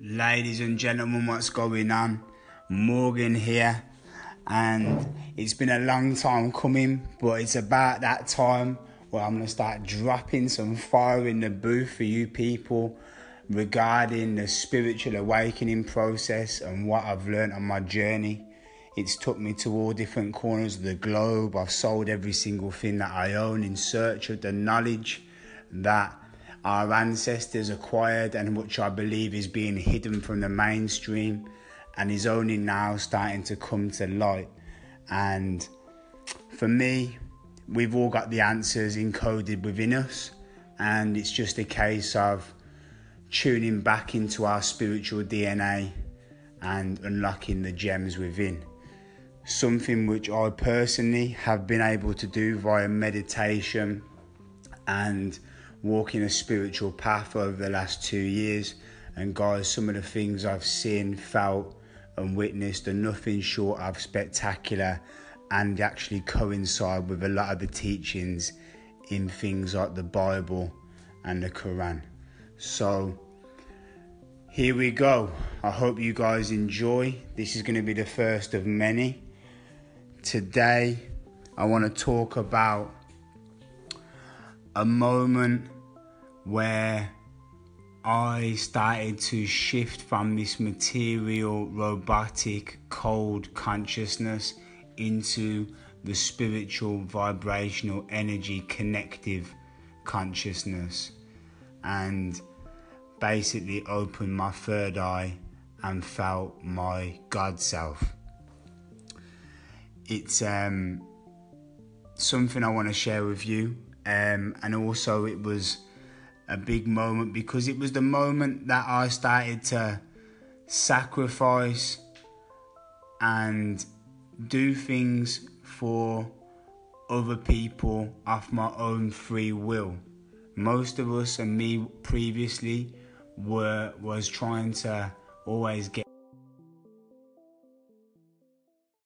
Ladies and gentlemen, what's going on? Morgan here, and it's been a long time coming, but it's about that time where I'm gonna start dropping some fire in the booth for you people regarding the spiritual awakening process and what I've learned on my journey. It's took me to all different corners of the globe. I've sold every single thing that I own in search of the knowledge that our ancestors acquired and which I believe is being hidden from the mainstream and is only now starting to come to light. And for me, we've all got the answers encoded within us, and it's just a case of tuning back into our spiritual DNA and unlocking the gems within. Something which I personally have been able to do via meditation and walking a spiritual path over the last two years. And guys, some of the things I've seen, felt, and witnessed are nothing short of spectacular and actually coincide with a lot of the teachings in things like the Bible and the Quran. So, here we go. I hope you guys enjoy. This is going to be the first of many. Today, I want to talk about a moment where I started to shift from this material, robotic, cold consciousness into the spiritual, vibrational, energy, connective consciousness, and basically opened my third eye and felt my God self. It's um, something I want to share with you um, and also, it was a big moment because it was the moment that I started to sacrifice and do things for other people off my own free will. Most of us and me previously were was trying to always get